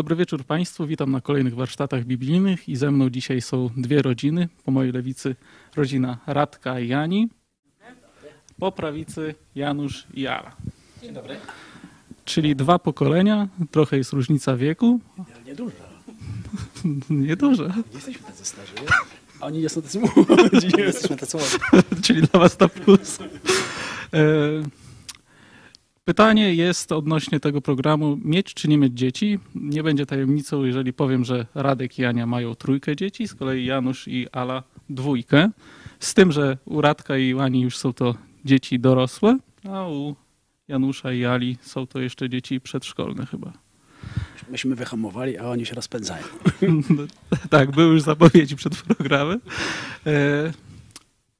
Dobry wieczór Państwu, witam na kolejnych warsztatach biblijnych i ze mną dzisiaj są dwie rodziny. Po mojej lewicy rodzina Radka i Jani, po prawicy Janusz i Ala. Dzień dobry. Czyli dwa pokolenia, trochę jest różnica wieku, Nieduża. nieduża, Nie jesteśmy tacy starzy. A oni nie są tacy młodzi. Nie jesteśmy tacy młodzi. czyli dla Was to plus. E, Pytanie jest odnośnie tego programu, mieć czy nie mieć dzieci. Nie będzie tajemnicą, jeżeli powiem, że Radek i Ania mają trójkę dzieci, z kolei Janusz i Ala dwójkę. Z tym, że u Radka i Ani już są to dzieci dorosłe, a u Janusza i Ali są to jeszcze dzieci przedszkolne chyba. Myśmy wyhamowali, a oni się rozpędzają. tak, były już zapowiedzi przed programem.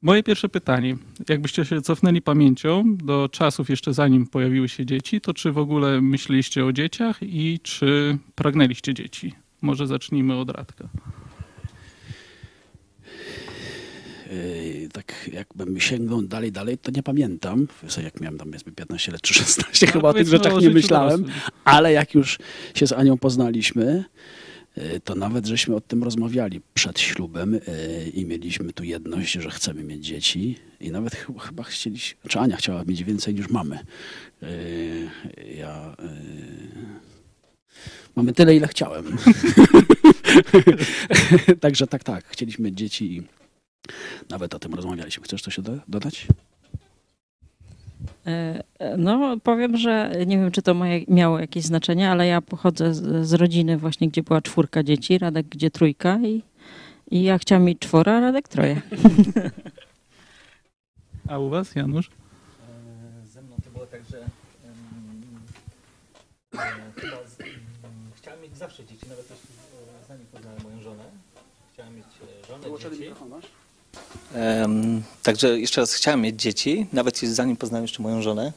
Moje pierwsze pytanie, jakbyście się cofnęli pamięcią do czasów jeszcze zanim pojawiły się dzieci, to czy w ogóle myśleliście o dzieciach i czy pragnęliście dzieci? Może zacznijmy od Radka. Yy, tak jakbym sięgnął dalej, dalej, to nie pamiętam. W sensie jak miałem tam powiedzmy 15 lat czy 16, No, chyba o tych rzeczach o nie myślałem. dorosłym. Ale jak już się z Anią poznaliśmy, to nawet żeśmy o tym rozmawiali przed ślubem yy, i mieliśmy tu jedność, że chcemy mieć dzieci. I nawet ch- chyba chcieliśmy, czy Ania chciała mieć więcej niż mamy. Yy, Ja... Mamy tyle, ile chciałem. Także tak, tak. Chcieliśmy dzieci i nawet o tym rozmawialiśmy. Chcesz coś doda- dodać? E, e, No, powiem, że nie wiem, czy to moje, miało jakieś znaczenie, ale ja pochodzę z, z rodziny właśnie, gdzie była czwórka dzieci, Radek gdzie trójka i, i ja chciałam mieć czworo, a Radek troje. A u was, Janusz? E, Ze mną to było tak, że chyba z, em, chciałem mieć zawsze dzieci, nawet jeśli zanim poznałem moją żonę. Chciałem mieć żonę, dzieci. Em, Także jeszcze raz chciałem mieć dzieci, nawet zanim poznałem jeszcze moją żonę.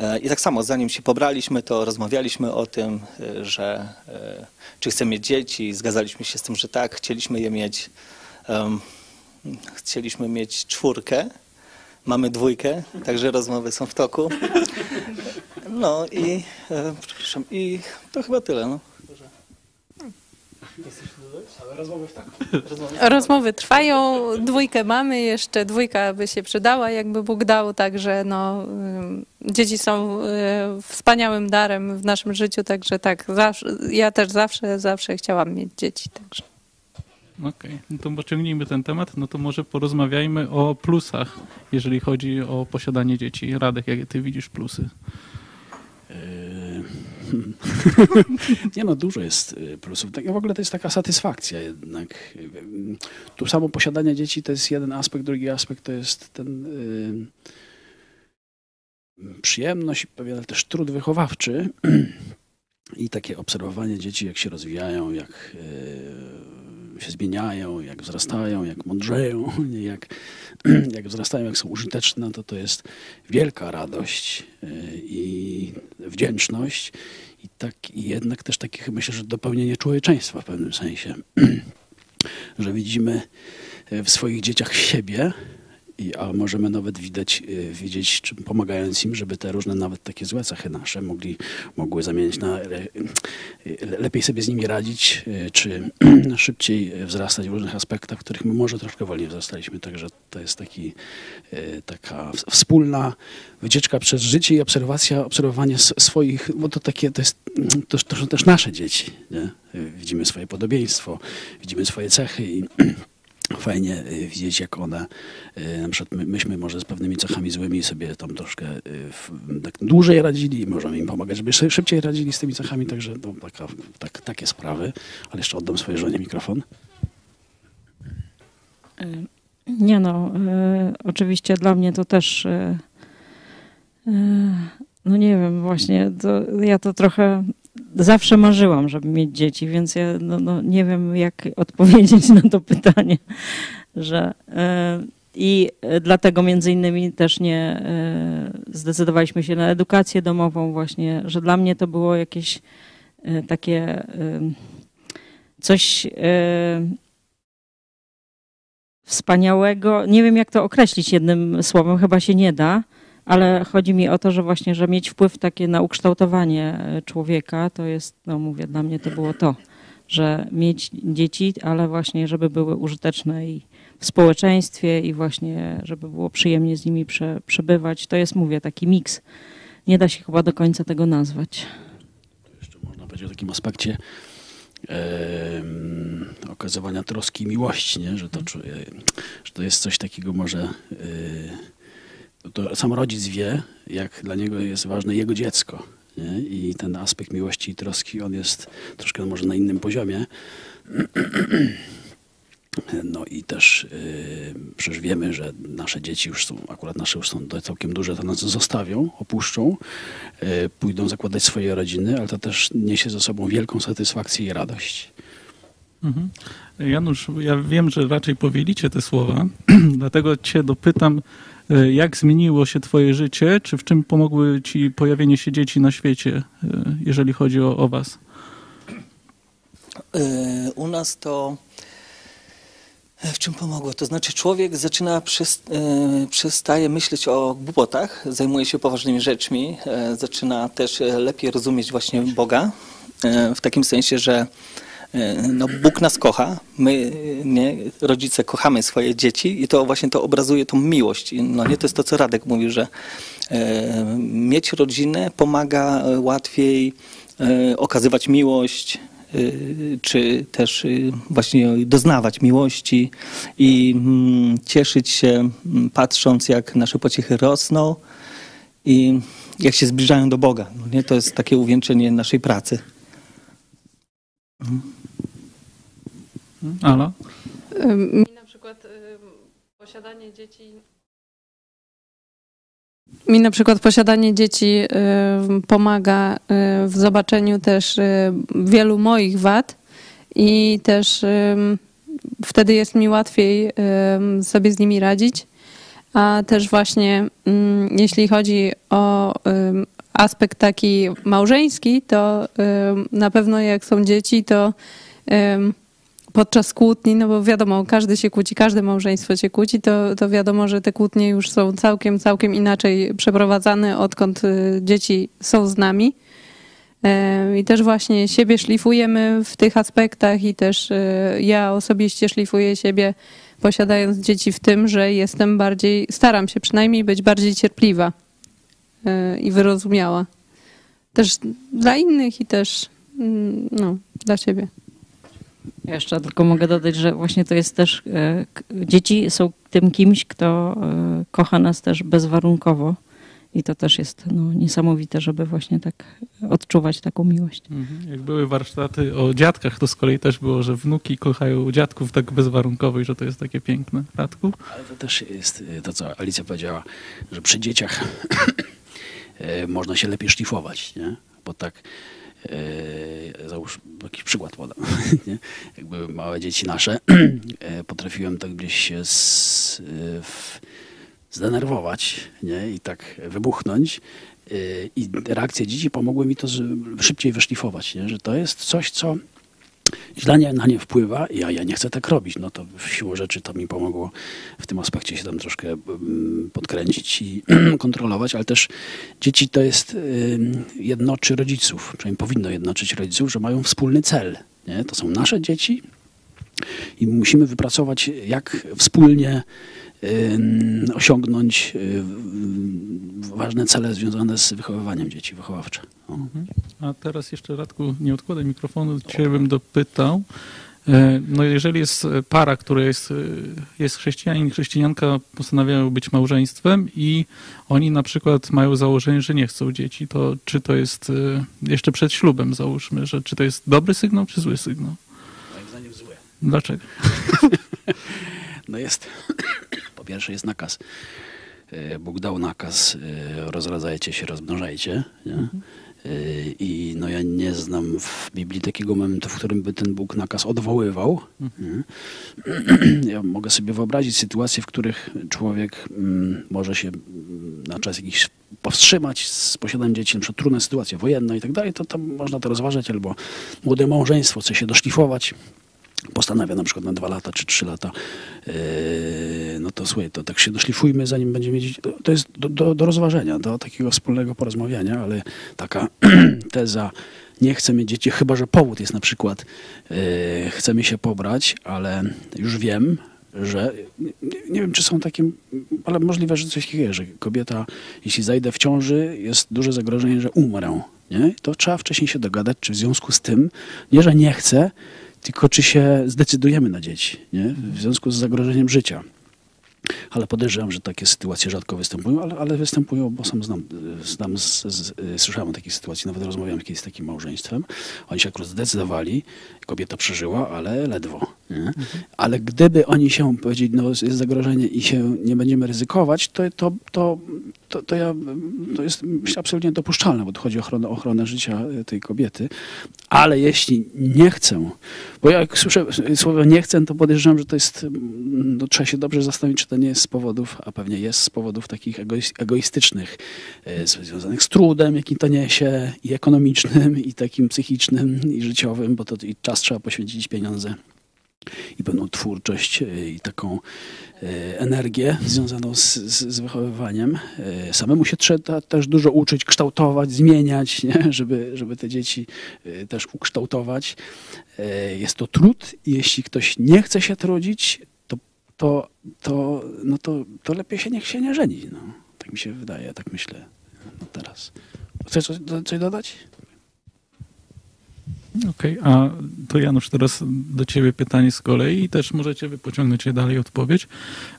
E, I tak samo, zanim się pobraliśmy, to rozmawialiśmy o tym, e, że e, czy chcemy mieć dzieci. Zgadzaliśmy się z tym, że tak, chcieliśmy je mieć. Chcieliśmy mieć czwórkę. Mamy dwójkę, także rozmowy są w toku. No i, e, przepraszam, i to chyba tyle. No. Rozmowy w tak. Rozmowy trwają, dwójkę mamy, jeszcze dwójka by się przydała, jakby Bóg dał, także no, dzieci są y, wspaniałym darem w naszym życiu, także tak, zawsze, ja też zawsze, zawsze chciałam mieć dzieci, także. Okej, no to pociągnijmy ten temat. No to może porozmawiajmy o plusach, jeżeli chodzi o posiadanie dzieci. Radek, jakie ty widzisz plusy? Nie no, dużo jest y, plusów. Tak, w ogóle to jest taka satysfakcja jednak. Yy, Tu samo posiadanie dzieci to jest jeden aspekt, drugi aspekt to jest ten yy, przyjemność pewien też trud wychowawczy i takie obserwowanie dzieci, jak się rozwijają, jak yy, się zmieniają, jak wzrastają, jak mądrzeją, jak, jak wzrastają, jak są użyteczne, to to jest wielka radość yy, i wdzięczność. I, tak, i jednak też takie, myślę, że dopełnienie człowieczeństwa w pewnym sensie, że widzimy e, w swoich dzieciach siebie, i, a możemy nawet widać, e, widzieć, czy pomagając im, żeby te różne nawet takie złe cechy nasze mogli, mogły zamienić na le, e, lepiej sobie z nimi radzić, e, czy szybciej wzrastać w różnych aspektach, w których my może troszkę wolniej wzrastaliśmy. Także to jest taki, taka wspólna wycieczka przez życie i obserwacja, obserwowanie swoich, bo to takie, to, jest, to, to są też nasze dzieci. Nie? Widzimy swoje podobieństwo, widzimy swoje cechy i fajnie y, widzieć, jak one, y, na przykład my, myśmy może z pewnymi cechami złymi sobie tam troszkę y, w, tak dłużej radzili możemy im pomagać, żeby szy- szybciej radzili z tymi cechami, także no, taka, tak, takie sprawy. Ale jeszcze oddam swojej żonie mikrofon. Nie no, e, oczywiście dla mnie to też, e, e, no nie wiem, właśnie, to, ja to trochę zawsze marzyłam, żeby mieć dzieci, więc ja no, no, nie wiem, jak odpowiedzieć na to pytanie, że e, i e, dlatego między innymi też nie e, zdecydowaliśmy się na edukację domową właśnie, że dla mnie to było jakieś takie coś wspaniałego. Nie wiem, jak to określić jednym słowem, chyba się nie da, ale chodzi mi o to, że właśnie, że mieć wpływ takie na ukształtowanie e, człowieka, to jest, no mówię, dla mnie to było to, że mieć dzieci, ale właśnie, żeby były użyteczne i w społeczeństwie i właśnie, żeby było przyjemnie z nimi prze, przebywać. To jest, mówię, taki miks. Nie da się chyba do końca tego nazwać. Jeszcze można powiedzieć o takim aspekcie em, okazywania troski i miłości, nie? Że, to, czuje, że to jest coś takiego może... y, to sam rodzic wie, jak dla niego jest ważne jego dziecko. Nie? I ten aspekt miłości i troski, on jest troszkę może na innym poziomie. No i też yy, przecież wiemy, że nasze dzieci już są, akurat nasze już są całkiem duże, to nas zostawią, opuszczą, yy, pójdą zakładać swoje rodziny, ale to też niesie ze sobą wielką satysfakcję i radość. Mhm. Janusz, ja wiem, że raczej powielicie te słowa, dlatego cię dopytam, jak zmieniło się twoje życie, czy w czym pomogły ci pojawienie się dzieci na świecie, e, jeżeli chodzi o, o was? Y, U nas to e, w czym pomogło? To znaczy człowiek zaczyna przes- e, przestaje myśleć o głupotach, zajmuje się poważnymi rzeczmi, e, zaczyna też e, lepiej rozumieć właśnie Boga, e, w takim sensie, że e, no, Bóg nas kocha, my, e, nie, rodzice kochamy swoje dzieci i to właśnie to obrazuje tą miłość. No nie, to jest to, co Radek mówił, że e, mieć rodzinę pomaga e, łatwiej e, okazywać miłość, y, czy też właśnie doznawać miłości i mm, cieszyć się mm, patrząc jak nasze pociechy rosną i jak się zbliżają do Boga. No nie? To jest takie uwieńczenie naszej pracy. Ala? Mi na przykład posiadanie dzieci. Mi na przykład posiadanie dzieci pomaga y, w zobaczeniu też y, wielu moich wad i też wtedy jest mi łatwiej sobie z nimi radzić. A też właśnie jeśli chodzi o aspekt taki małżeński, to na pewno jak są dzieci, to podczas kłótni, no bo wiadomo, każdy się kłóci, każde małżeństwo się kłóci, to, to wiadomo, że te kłótnie już są całkiem, całkiem inaczej przeprowadzane, odkąd y, dzieci są z nami. E, I też właśnie siebie szlifujemy w tych aspektach i też y, ja osobiście szlifuję siebie posiadając dzieci w tym, że jestem bardziej, staram się przynajmniej być bardziej cierpliwa y, i wyrozumiała. Też dla innych i też mm, no, dla siebie. Ja Jeszcze tylko mogę dodać, że właśnie to jest też, e, dzieci są tym kimś, kto e, kocha nas też bezwarunkowo i to też jest no, niesamowite, żeby właśnie tak odczuwać taką miłość. Mhm. Jak były warsztaty o dziadkach, to z kolei też było, że wnuki kochają dziadków tak bezwarunkowo i że to jest takie piękne. Radku? Ale to też jest y, to, co Alicja powiedziała, że przy dzieciach można się lepiej szlifować, nie? Bo tak, załóż jakiś przykład podam, nie? Jak były małe dzieci nasze, y, potrafiłem tak gdzieś się z, y, w, zdenerwować, nie? I tak wybuchnąć. I reakcje dzieci pomogły mi to szybciej wyszlifować, nie? Że to jest coś, co źle na nie wpływa i ja, ja nie chcę tak robić. No to siłą rzeczy to mi pomogło w tym aspekcie się tam troszkę mm, podkręcić i kontrolować, ale też dzieci to jest jednoczy rodziców, przynajmniej powinno jednoczyć rodziców, że mają wspólny cel. Nie? To są nasze dzieci i musimy wypracować, jak wspólnie osiągnąć ym, ważne cele związane z wychowywaniem dzieci, wychowawcze. O. A teraz jeszcze Radku, nie odkładaj mikrofonu, cię bym dopytał. E, No jeżeli jest para, która jest, e, jest chrześcijanin i chrześcijanka, postanawiają być małżeństwem i oni na przykład mają założenie, że nie chcą dzieci, to czy to jest e, jeszcze przed ślubem załóżmy, że czy to jest dobry sygnał, czy zły sygnał? Moim zdaniem złe. Dlaczego? No jest, pierwsze jest nakaz. E, Bóg dał nakaz, e, rozradzajcie się, rozmnażajcie. Nie? E, I no ja nie znam w Biblii takiego momentu, w którym by ten Bóg nakaz odwoływał. Nie? Ja mogę sobie wyobrazić sytuacje, w których człowiek mm, może się mm, na czas jakiś powstrzymać z posiadaniem dzieci, na przykład trudne sytuacje wojenne i tak dalej, to tam można to rozważać, albo młode małżeństwo chce się doszlifować postanawia na przykład na dwa lata czy trzy lata, yy, no to słuchaj, to tak się doszlifujmy, zanim będziemy mieć, to jest do, do, do rozważenia, do takiego wspólnego porozmawiania, ale taka teza, nie chcę mieć dzieci, chyba że powód jest na przykład, yy, chcemy się pobrać, ale już wiem, że nie, nie, wiem, czy są takie, ale możliwe, że coś takiego, że kobieta, jeśli zajdę w ciąży, jest duże zagrożenie, że umrę. Nie? To trzeba wcześniej się dogadać, czy w związku z tym, nie, że nie chcę, tylko czy się zdecydujemy na dzieci, nie? w związku z zagrożeniem życia. Ale podejrzewam, że takie sytuacje rzadko występują, ale, ale występują, bo sam znam, znam z, z, słyszałem o takiej sytuacji, nawet rozmawiałem kiedyś z takim małżeństwem. Oni się akurat zdecydowali, kobieta przeżyła, ale ledwo. Ale gdyby oni się powiedzieli, no jest zagrożenie i się nie będziemy ryzykować, to, to, to, to, to, ja, to jest absolutnie dopuszczalne, bo tu chodzi o ochronę, ochronę życia tej kobiety. Ale jeśli nie chcę, bo jak słyszę słowo nie chcę, to podejrzewam, że to jest, no, trzeba się dobrze zastanowić, czy to nie jest z powodów, a pewnie jest z powodów takich egoistycznych, e, związanych z trudem, jaki to niesie, i ekonomicznym, i takim psychicznym, i życiowym, bo to i czas trzeba poświęcić pieniądze i pewną twórczość e, i taką e, energię związaną z, z, z wychowywaniem. E, samemu się trzeba też dużo uczyć, kształtować, zmieniać, nie? Żeby, żeby te dzieci też ukształtować. Jest to trud i jeśli ktoś nie chce się trudzić, to, to, to, no to, to lepiej się niech się nie żeni. No. Tak mi się wydaje, tak myślę no teraz. Chcesz coś, coś dodać? Okej, okay, a to Janusz, teraz do ciebie pytanie z kolei i też możecie wy pociągnąć je dalej odpowiedź.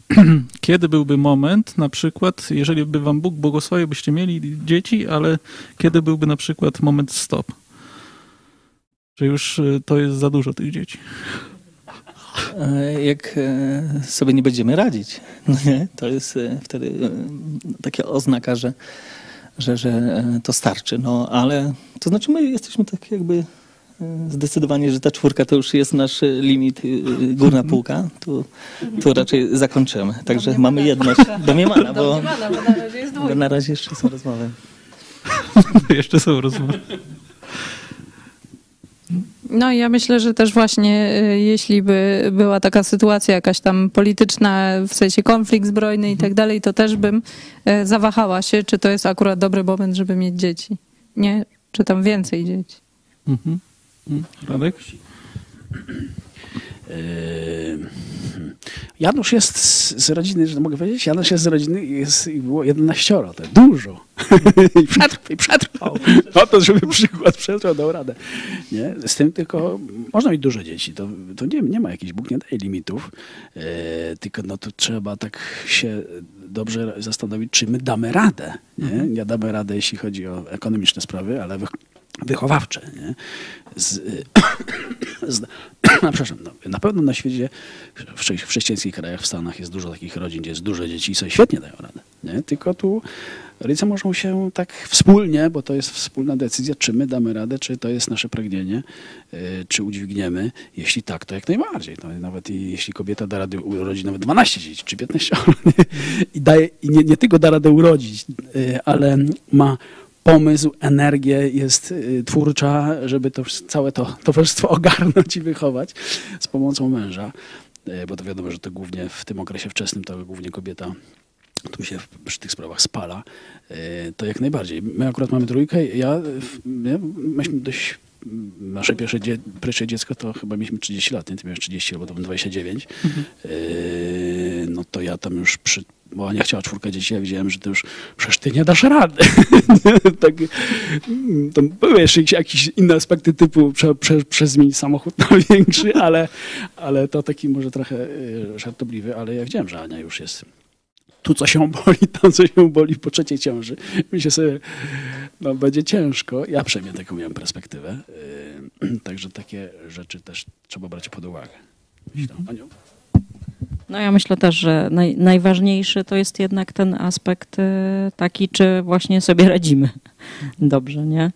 Kiedy byłby moment, na przykład, jeżeli by wam Bóg błogosławił, byście mieli dzieci, ale kiedy byłby na przykład moment stop? Że już e, to jest za dużo tych dzieci. E, jak e, sobie nie będziemy radzić, no nie? to jest wtedy taka oznaka, że, że, że to starczy. No ale to znaczy my jesteśmy tak jakby zdecydowanie, że ta czwórka to już jest nasz limit, y, y, górna półka. Tu, tu raczej zakończymy. Także mamy jedność. Do Miemana, bo, bo na razie jest Bo na razie jeszcze są rozmowy. jeszcze są rozmowy. No ja myślę, że też właśnie y, jeśli by była taka sytuacja jakaś tam polityczna, w sensie konflikt zbrojny i tak dalej, to też bym zawahała się, czy to jest akurat dobry moment, żeby mieć dzieci. Nie? Czy tam więcej dzieci. Mhm. Radek? Janusz jest z rodziny, że mogę powiedzieć, Janusz jest z rodziny jest, było 11, to dużo. I przetrwał, i przetrwał. No to, żeby przykład przetrwał, dał radę. Nie? Z tym tylko można mieć dużo dzieci. To, to nie, nie ma jakichś, Bóg nie daje limitów. E, tylko no to trzeba tak się dobrze zastanowić, czy my damy radę. Nie, mhm. nie damy radę, jeśli chodzi o ekonomiczne sprawy, ale wychowawcze. Nie? Z, z, no, przepraszam, no, na pewno na świecie, w, w chrześcijańskich krajach, w Stanach jest dużo takich rodzin, gdzie jest dużo dzieci i sobie świetnie dają radę. Nie? Tylko tu rodzice muszą się tak wspólnie, bo to jest wspólna decyzja, czy my damy radę, czy to jest nasze pragnienie, yy, czy udźwigniemy. Jeśli tak, to jak najbardziej. No, nawet i, jeśli kobieta da radę urodzić nawet 12 dzieci, czy 15, i, daje, i nie, nie tylko da radę urodzić, yy, ale ma pomysł, energię, jest y, twórcza, żeby to całe to towarzystwo ogarnąć i wychować z pomocą męża. Y, bo to wiadomo, że to głównie w tym okresie wczesnym to głównie kobieta tu się przy tych sprawach spala, y, to jak najbardziej. My akurat mamy trójkę. Ja, ja myśmy dość nasze pierwsze, dzie pierwsze dziecko to chyba mieliśmy 30 lat, nie? Ty miałeś 30 albo to 29. Mhm. no to ja tam już przy bo Ania chciała czwórkę dzieci, ja widziałem, że to już przecież ty nie dasz rady. tak, to były jeszcze jakieś inne aspekty typu prze, prze, samochód na większy, ale, ale to taki może trochę e, żartobliwy, ale ja widziałem, że Ania już jest tu co się boli, tam co się boli po trzeciej ciąży. Myślę sobie, no będzie ciężko. Ja przynajmniej taką miałem perspektywę. E, także takie rzeczy też trzeba brać pod uwagę. Aniu? No ja myślę też, że naj, najważniejszy to jest jednak ten aspekt y, taki, czy właśnie sobie radzimy dobrze, nie?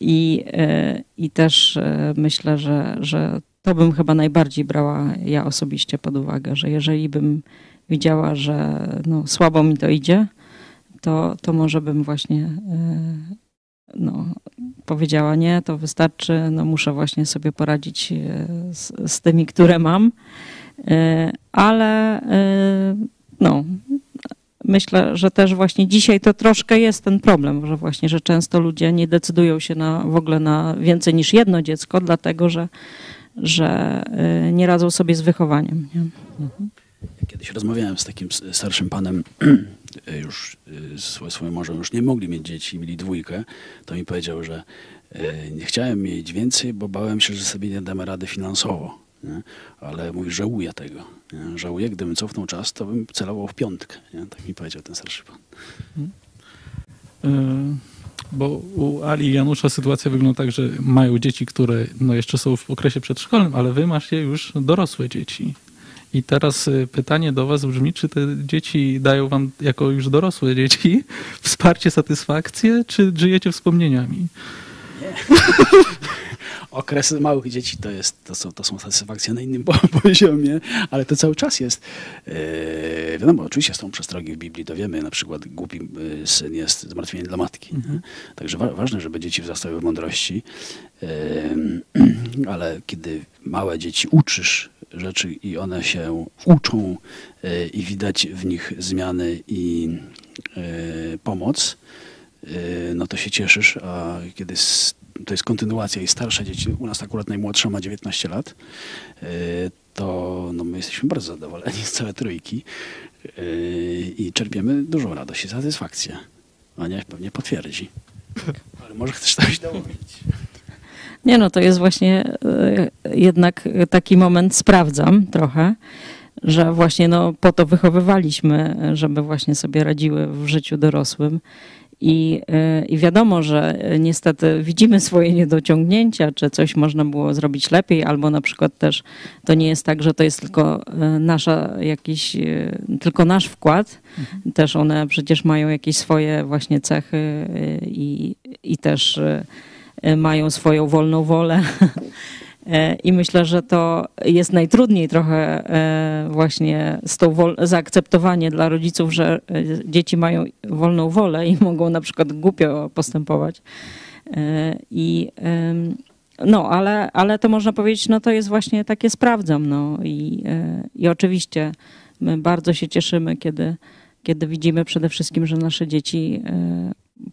I, y, i też myślę, że, że to bym chyba najbardziej brała ja osobiście pod uwagę, że jeżeli bym widziała, że no, słabo mi to idzie, to, to może bym właśnie no, powiedziała nie, to wystarczy, no muszę właśnie sobie poradzić z, z tymi, które mam. Ale no, myślę, że też właśnie dzisiaj to troszkę jest ten problem, że właśnie, że często ludzie nie decydują się na, w ogóle na więcej niż jedno dziecko, dlatego że, że nie radzą sobie z wychowaniem. Nie? Mhm. Kiedyś rozmawiałem z takim starszym panem, już y, z swoją mężem już nie mogli mieć dzieci, mieli dwójkę, to mi powiedział, że y, nie chciałem mieć więcej, bo bałem się, że sobie nie damy rady finansowo. Nie? Ale mówi, żałuję tego. Nie? Żałuję, gdybym cofnął czas, to bym celował w piątkę. Nie? Tak mi powiedział ten starszy pan. Hmm. Bo u Ali i Janusza sytuacja wygląda tak, że mają dzieci, które no jeszcze są w okresie przedszkolnym, ale wy macie już dorosłe dzieci. I teraz y, pytanie do was brzmi, czy te dzieci dają wam jako już dorosłe dzieci wsparcie, satysfakcję, czy żyjecie wspomnieniami? Nie. okresy małych dzieci to, jest, to, są, to są satysfakcje na innym poziomie, ale to cały czas jest. Yy, wiadomo, oczywiście są przestrogi w Biblii, to wiemy, na przykład głupi e, syn jest zmartwieniem dla matki. Mhm. Także wa ważne, żeby dzieci wzrastały w mądrości, yy, ale kiedy małe dzieci uczysz rzeczy i one się uczą yy, i widać w nich zmiany i pomoc, no to się cieszysz, a kiedy to jest kontynuacja i starsze dzieci, u nas akurat najmłodsza ma 19 lat, e, to no, my jesteśmy bardzo zadowoleni z całej trójki e, i czerpiemy dużą radość i satysfakcję. Ania pewnie potwierdzi. Ale może chcesz coś dołożyć. Nie no, to jest właśnie e, jednak taki moment, sprawdzam trochę, że właśnie no, po to wychowywaliśmy, żeby właśnie sobie radziły w życiu dorosłym i, y, I wiadomo, że niestety widzimy swoje niedociągnięcia, czy coś można było zrobić lepiej, albo na przykład też to nie jest tak, że to jest tylko y, nasza jakiś, y, tylko nasz wkład. Mhm. Też one przecież mają jakieś swoje właśnie cechy i, i też mają swoją wolną wolę. E, I myślę, że to jest najtrudniej trochę e, właśnie z tą zaakceptowanie dla rodziców, że e, dzieci mają wolną wolę i mogą na przykład głupio postępować. I no, ale, ale to można powiedzieć, no to jest właśnie takie sprawdzam. No i, i oczywiście my bardzo się cieszymy, kiedy, kiedy widzimy przede wszystkim, że nasze dzieci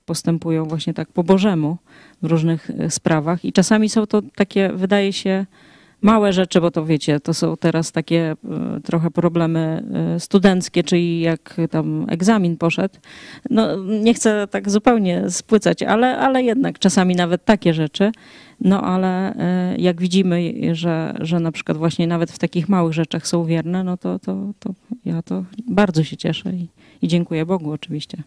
postępują właśnie tak po Bożemu w różnych e, sprawach. I czasami są to takie, wydaje się, małe rzeczy, bo to wiecie, to są teraz takie e, trochę problemy e, studenckie, czyli jak tam egzamin poszedł. No, nie chcę tak zupełnie spłycać, ale, ale jednak czasami nawet takie rzeczy. No ale jak widzimy, że, że na przykład właśnie nawet w takich małych rzeczach są wierne, no to, to, to ja to bardzo się cieszę i, i dziękuję Bogu oczywiście.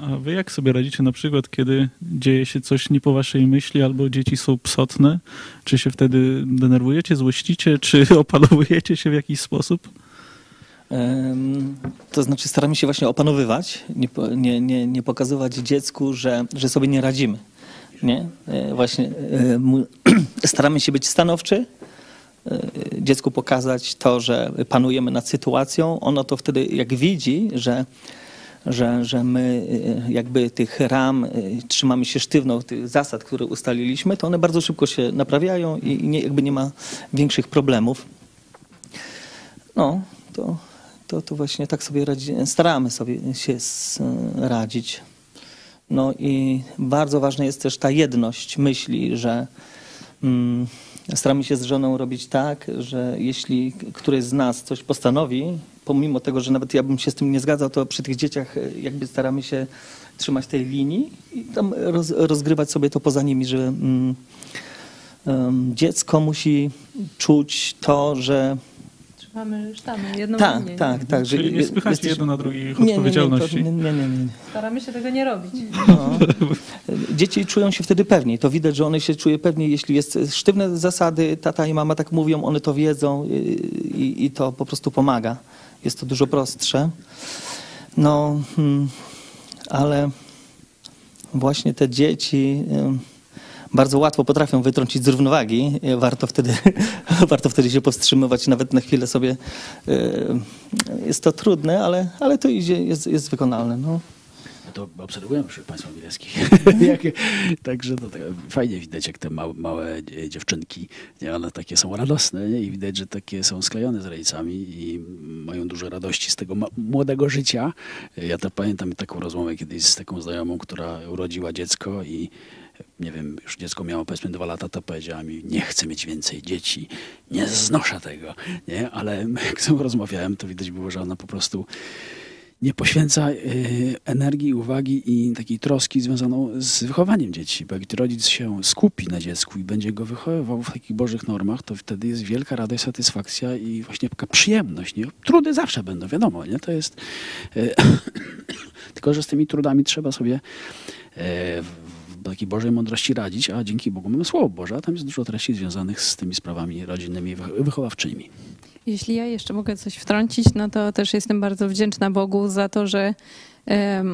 A wy jak sobie radzicie na przykład, kiedy dzieje się coś nie po waszej myśli, albo dzieci są psotne? Czy się wtedy denerwujecie, złościcie, czy opanowujecie się w jakiś sposób? To znaczy staramy się właśnie opanowywać, nie, nie, nie, pokazywać dziecku, że, że sobie nie radzimy. Nie? E, właśnie e, staramy się być stanowczy, e, dziecku pokazać to, że panujemy nad sytuacją. Ono to wtedy jak widzi, że że, że my e, jakby tych ram e, trzymamy się sztywno, tych zasad, które ustaliliśmy, to one bardzo szybko się naprawiają i nie, jakby nie ma większych problemów. No, to, to, to właśnie tak sobie radzi, staramy sobie się radzić. No i bardzo ważna jest też ta jedność myśli, że mm, staramy się z żoną robić tak, że jeśli któryś z nas coś postanowi, pomimo tego, że nawet ja bym się z tym nie zgadzał, to przy tych dzieciach e, jakby staramy się trzymać tej linii i tam roz, rozgrywać sobie to poza nimi, że mm, um, dziecko musi czuć to, że Mamy sztamy, jedną tak, linię. Tak, tak. Że Czyli nie spychacie jesteś... jedno na drugich odpowiedzialności. Nie, nie, nie, nie, Staramy się tego nie robić. No. Dzieci czują się wtedy pewniej. To widać, że one się czują pewniej, jeśli jest sztywne zasady, tata i mama tak mówią, one to wiedzą i, i to po prostu pomaga jest to dużo prostsze. No, hmm, ale właśnie te dzieci bardzo łatwo potrafią wytrącić z równowagi. Warto wtedy, warto wtedy się powstrzymywać, nawet na chwilę sobie. Jest to trudne, ale, ale to idzie, jest, jest wykonalne. No. To obserwujemy wśród państwa wileckich. Także to, tak fajnie widać, jak te małe, małe dziewczynki, nie, one takie są radosne nie? i widać, że takie są sklejone z rodzicami i mają dużo radości z tego młodego życia. Ja to pamiętam taką rozmowę kiedyś z taką znajomą, która urodziła dziecko i nie wiem, już dziecko miało powiedzmy dwa lata, to powiedziała mi, nie chcę mieć więcej dzieci, nie znoszę tego, nie? Ale jak z nią rozmawiałem, to widać było, że ona po prostu nie poświęca y, energii, uwagi i takiej troski związaną z wychowaniem dzieci. Bo jak rodzic się skupi na dziecku i będzie go wychowywał w takich bożych normach, to wtedy jest wielka radość, satysfakcja i właśnie taka przyjemność. Nie? Trudy zawsze będą, wiadomo, nie? To jest... Y, tylko, że z tymi trudami trzeba sobie y, takiej Bożej mądrości radzić, a dzięki Bogu mamy Słowo Boże, a tam jest dużo treści związanych z tymi sprawami rodzinnymi, wychowawczymi. Jeśli ja jeszcze mogę coś wtrącić, no to też jestem bardzo wdzięczna Bogu za to, że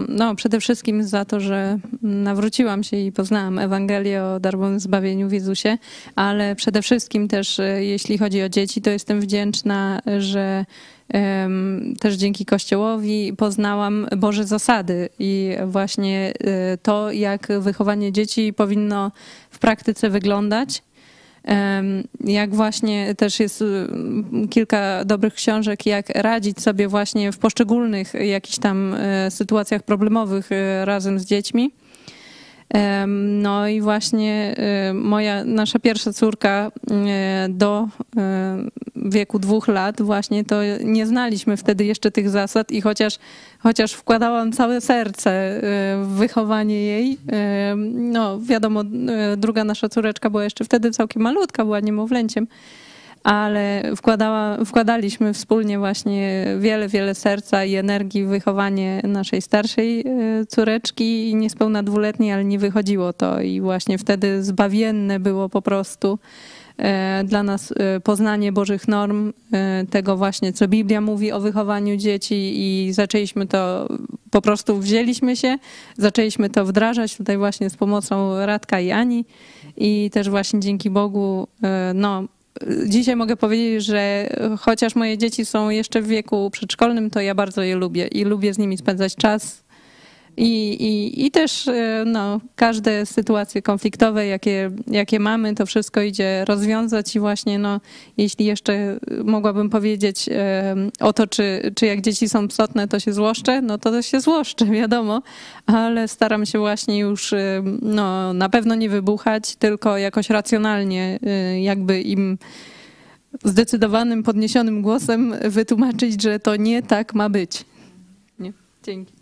no, przede wszystkim za to, że nawróciłam się i poznałam Ewangelię o darmowym zbawieniu w Jezusie, ale przede wszystkim też, e, jeśli chodzi o dzieci, to jestem wdzięczna, że też dzięki Kościołowi poznałam Boże zasady i właśnie e, to, jak wychowanie dzieci powinno w praktyce wyglądać jak właśnie też jest y, kilka dobrych książek, jak radzić sobie właśnie w poszczególnych jakichś tam e, sytuacjach problemowych e, razem z dziećmi. No i właśnie moja, nasza pierwsza córka y, do wieku dwóch lat właśnie to nie znaliśmy wtedy jeszcze tych zasad i chociaż, chociaż wkładałam całe serce w wychowanie jej, no wiadomo, druga nasza córeczka była jeszcze wtedy całkiem malutka, była niemowlęciem, ale wkładała, wkładaliśmy wspólnie właśnie wiele, wiele serca i energii w wychowanie naszej starszej e, córeczki, niespełna dwuletniej, ale nie wychodziło to. I właśnie wtedy zbawienne było po prostu e, dla nas e, poznanie Bożych norm, tego właśnie, co Biblia mówi o wychowaniu dzieci i zaczęliśmy to, po prostu wzięliśmy się, zaczęliśmy to wdrażać tutaj właśnie z pomocą Radka i Ani. I też właśnie dzięki Bogu, no dzisiaj mogę powiedzieć, że chociaż moje dzieci są jeszcze w wieku przedszkolnym, to ja bardzo je lubię i lubię z nimi spędzać czas, i, i, I też e, no, każde sytuacje konfliktowe, jakie, jakie mamy, to wszystko idzie rozwiązać i właśnie no, jeśli jeszcze mogłabym powiedzieć e, o to, czy, czy jak dzieci są psotne, to się złoszczę, no to to się złoszczę, wiadomo, ale staram się właśnie już e, no, na pewno nie wybuchać, tylko jakoś racjonalnie jakby im zdecydowanym, podniesionym głosem wytłumaczyć, że to nie tak ma być. Nie? Dzięki.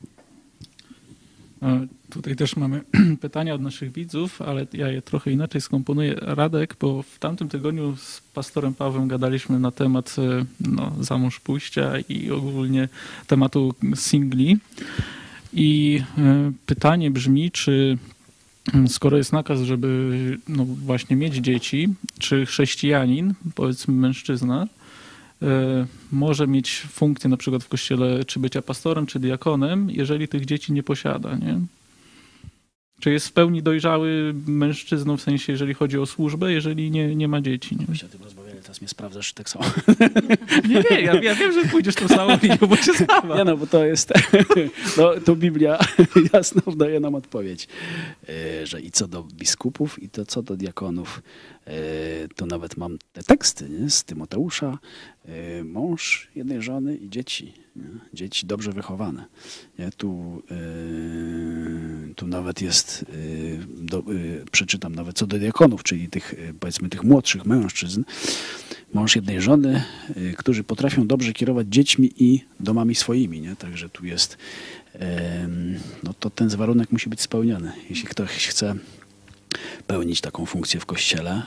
Tutaj też mamy pytania od naszych widzów, ale ja je trochę inaczej skomponuję. Radek, bo w tamtym tygodniu z pastorem Pawłem gadaliśmy na temat e, no, zamąż pójścia i ogólnie tematu singli. I e, pytanie brzmi, czy mm, skoro jest nakaz, żeby no, właśnie mieć dzieci, czy chrześcijanin, powiedzmy mężczyzna, może mieć funkcję na przykład w kościele czy bycia pastorem, czy diakonem, jeżeli tych dzieci nie posiada, nie? Czy jest w pełni dojrzały mężczyzną, w sensie, jeżeli chodzi o służbę, jeżeli nie, nie ma dzieci? Nie? Teraz mnie sprawdzasz tak samo. Nie, nie, ja, ja wiem, że pójdziesz tą samą linią, bo się znam. Nie no, bo to jest, no to Biblia jasno daje nam odpowiedź, e, że i co do biskupów, i to co do diakonów, e, to nawet mam te teksty nie? z Tymoteusza, e, mąż jednej żony i dzieci, dzieci dobrze wychowane. Nie? Tu, tu nawet jest, do, przeczytam nawet co do diakonów, czyli tych powiedzmy tych młodszych mężczyzn, mąż jednej żony, którzy potrafią dobrze kierować dziećmi i domami swoimi. Nie? Także tu jest, no to ten warunek musi być spełniony. Jeśli ktoś chce pełnić taką funkcję w kościele, e,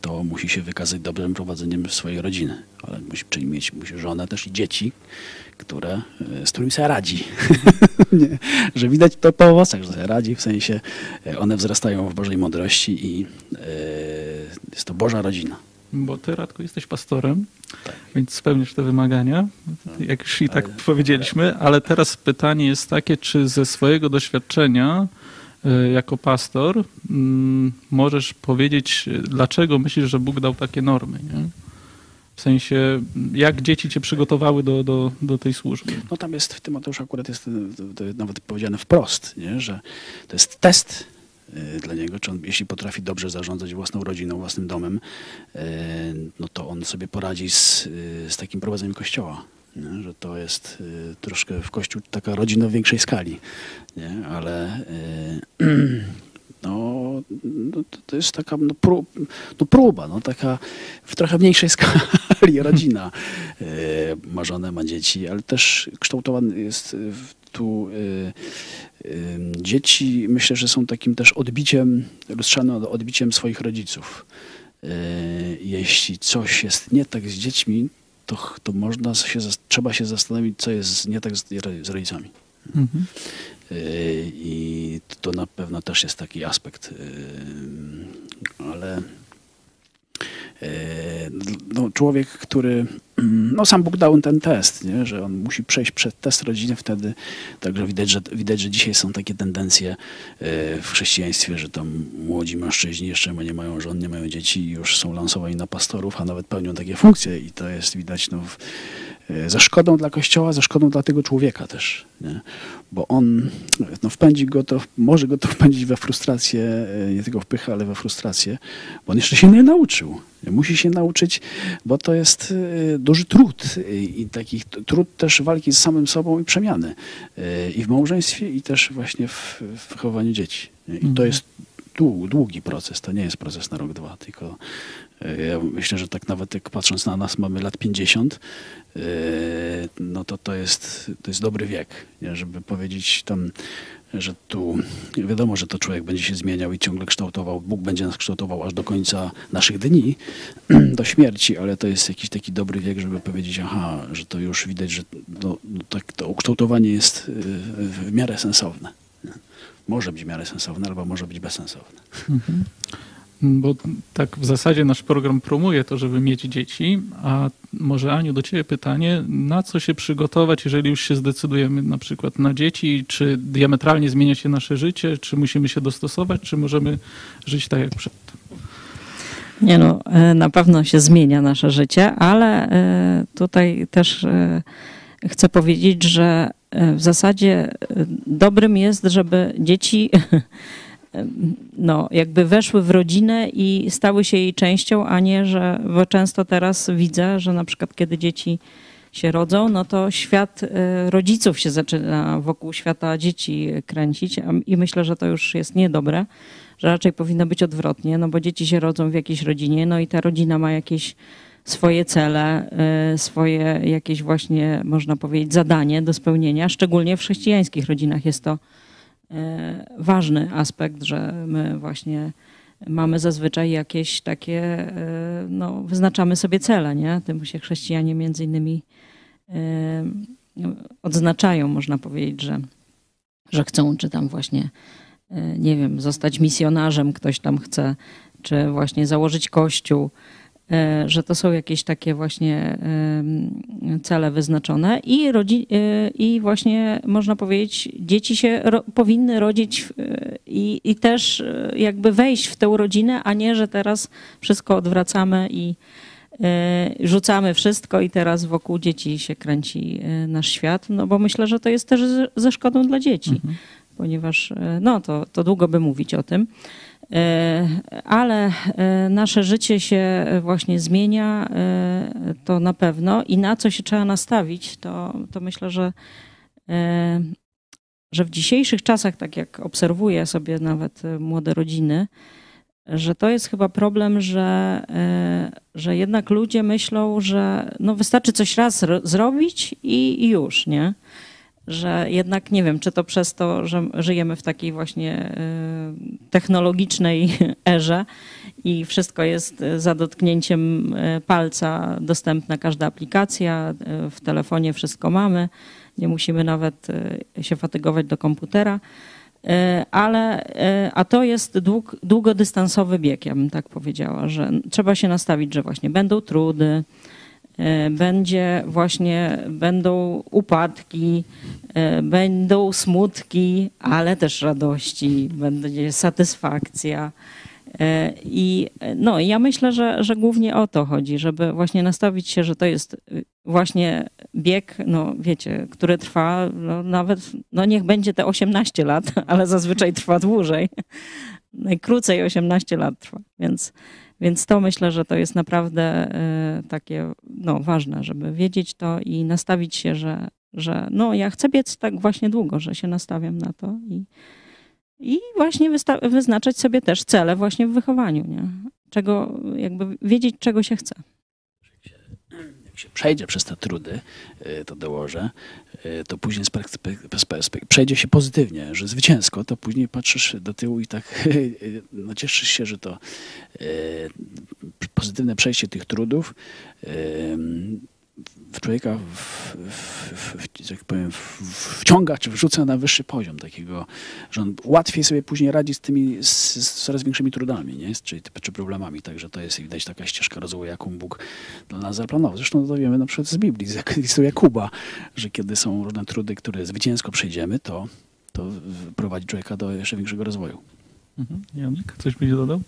to musi się wykazać dobrym prowadzeniem swojej rodziny. Ale musi, czyli mieć musi żonę też i dzieci, które, e, z którymi sobie radzi. Nie, że widać to po owocach, że sobie radzi, w sensie e, one wzrastają w Bożej mądrości i jest to Boża rodzina. Bo ty, Radku, jesteś pastorem, tak. więc spełnisz te wymagania, jak już i tak ale, powiedzieliśmy, ale teraz pytanie jest takie, czy ze swojego doświadczenia y, jako pastor mm, możesz powiedzieć, dlaczego myślisz, że Bóg dał takie normy, nie? W sensie, jak dzieci cię przygotowały do, do, do tej służby? No tam jest, w tym Mateuszu akurat jest jest nawet powiedziane wprost, nie? że to jest test y, dla niego, czy on, jeśli potrafi dobrze zarządzać własną rodziną, własnym domem, y, no to on sobie poradzi z, y, z takim prowadzeniem kościoła. Że to jest troszkę w kościół taka rodzina w większej skali, nie? ale no, no, to jest taka no, no, próba, no, taka w trochę mniejszej skali rodzina. E, ma żonę, ma dzieci, ale też kształtowany jest tu dzieci, myślę, że są takim też odbiciem, lustrzane odbiciem swoich rodziców. Jeśli coś jest nie tak z dziećmi, to, to można się, trzeba się zastanowić, co jest nie tak z, z rodzicami. Mhm. I to na pewno też jest taki aspekt, ale no, człowiek, który, no sam Bóg dał ten test, nie? że on musi przejść przez test rodziny wtedy, także widać że, widać, że dzisiaj są takie tendencje e, w chrześcijaństwie, że tam młodzi mężczyźni jeszcze nie mają żon, nie mają dzieci już są lansowani na pastorów, a nawet pełnią takie funkcje i to jest widać no, w, ze szkodą dla Kościoła, ze szkodą dla tego człowieka też. Nie? Bo on no, wpędzi go to, może go to wpędzić we frustrację, e, nie tylko w pychę, ale we frustrację, bo on jeszcze się nie nauczył. Musi się nauczyć, bo to jest e, duży trud i taki trud też walki z samym sobą i przemiany. I w małżeństwie, i też właśnie w, w wychowaniu dzieci. I to mhm. jest długi proces, to nie jest proces na rok, dwa, tylko ja myślę, że tak nawet jak patrząc na nas, mamy lat 50, yy, no to to jest, to jest dobry wiek, żeby powiedzieć tam, że tu wiadomo, że to człowiek będzie się zmieniał i ciągle kształtował, Bóg będzie nas kształtował aż do końca naszych dni, do śmierci, ale to jest jakiś taki dobry wiek, żeby powiedzieć, aha, że to już widać, że no, tak, to ukształtowanie jest yy, w miarę sensowne. Może być w miarę sensowne, albo może być bezsensowne. Mhm. Bo tak w zasadzie nasz program promuje to, żeby mieć dzieci, a może Aniu, do Ciebie pytanie, na co się przygotować, jeżeli już się zdecydujemy na przykład na dzieci, czy diametralnie zmienia się nasze życie, czy musimy się dostosować, czy możemy żyć tak jak przedtem? Nie no, e, na pewno się zmienia nasze życie, ale e, tutaj też e, chcę powiedzieć, że w zasadzie dobrym jest, żeby dzieci no, jakby weszły w rodzinę i stały się jej częścią, a nie, że bo często teraz widzę, że na przykład kiedy dzieci się rodzą, no to świat e, rodziców się zaczyna wokół świata dzieci kręcić i myślę, że to już jest niedobre, że raczej powinno być odwrotnie, no bo dzieci się rodzą w jakiejś rodzinie, no i ta rodzina ma jakieś swoje cele, e, swoje jakieś właśnie, można powiedzieć, zadanie do spełnienia, szczególnie w chrześcijańskich rodzinach jest to ważny aspekt, że my właśnie mamy zazwyczaj jakieś takie, e, no, wyznaczamy sobie cele, nie? Tym się chrześcijanie między innymi e, odznaczają, można powiedzieć, że, że chcą, czy tam właśnie, nie wiem, zostać misjonarzem, ktoś tam chce, czy właśnie założyć kościół, E, że to są jakieś takie właśnie cele wyznaczone i, rodzi, e, i właśnie można powiedzieć, dzieci się ro, powinny rodzić i, i też e, jakby wejść w tę rodzinę, a nie, że teraz wszystko odwracamy i rzucamy wszystko i teraz wokół dzieci się kręci nasz świat, no bo myślę, że to jest też ze szkodą dla dzieci, mhm. ponieważ no to, to długo by mówić o tym. E, ale e, nasze życie się właśnie zmienia, e, to na pewno. I na co się trzeba nastawić, to, to myślę, że, że w dzisiejszych czasach, tak jak obserwuję sobie nawet młode rodziny, że to jest chyba problem, że, że jednak ludzie myślą, że no wystarczy coś raz zrobić i, i już, nie? Że jednak nie wiem, czy to przez to, że żyjemy w takiej właśnie y, technologicznej erze i wszystko jest za dotknięciem y, palca dostępna każda aplikacja, w telefonie wszystko mamy, nie musimy nawet się fatygować do komputera. Ale, a to jest dług, długodystansowy bieg, ja bym tak powiedziała, że trzeba się nastawić, że właśnie będą trudy, E, będzie właśnie, będą upadki, e, będą smutki, ale też radości, będzie satysfakcja. E, I no, ja myślę, że, że głównie o to chodzi, żeby właśnie nastawić się, że to jest y, właśnie bieg, no wiecie, który trwa no, nawet, no niech będzie te 18 lat, ale zazwyczaj trwa dłużej. Najkrócej 18 lat trwa, więc, więc to myślę, że to jest naprawdę y, takie no, ważne, żeby wiedzieć to i nastawić się, że, że no ja chcę biec tak właśnie długo, że się nastawiam na to i, i właśnie wyznaczać sobie też cele właśnie w wychowaniu, nie? Czego, jakby wiedzieć, czego się chce. Jak się przejdzie przez te trudy, y, to dołożę, to później z perspektywy przejdzie się pozytywnie, że zwycięsko, to później patrzysz do tyłu i tak no cieszysz się, że to y, pozytywne przejście tych trudów w człowieka w, w, w, jak powiem, wciąga czy wrzuca na wyższy poziom takiego, że on łatwiej sobie później radzi z tymi z, z coraz większymi trudami, nie? Czy, czy problemami. Także to jest widać taka ścieżka rozwoju, jaką Bóg dla nas zaplanował. Zresztą to wiemy na przykład z Biblii, z historii Jakuba, że kiedy są różne trudy, które zwycięsko przejdziemy, to, to prowadzi człowieka do jeszcze większego rozwoju. Mhm. Janek, coś byś dodał?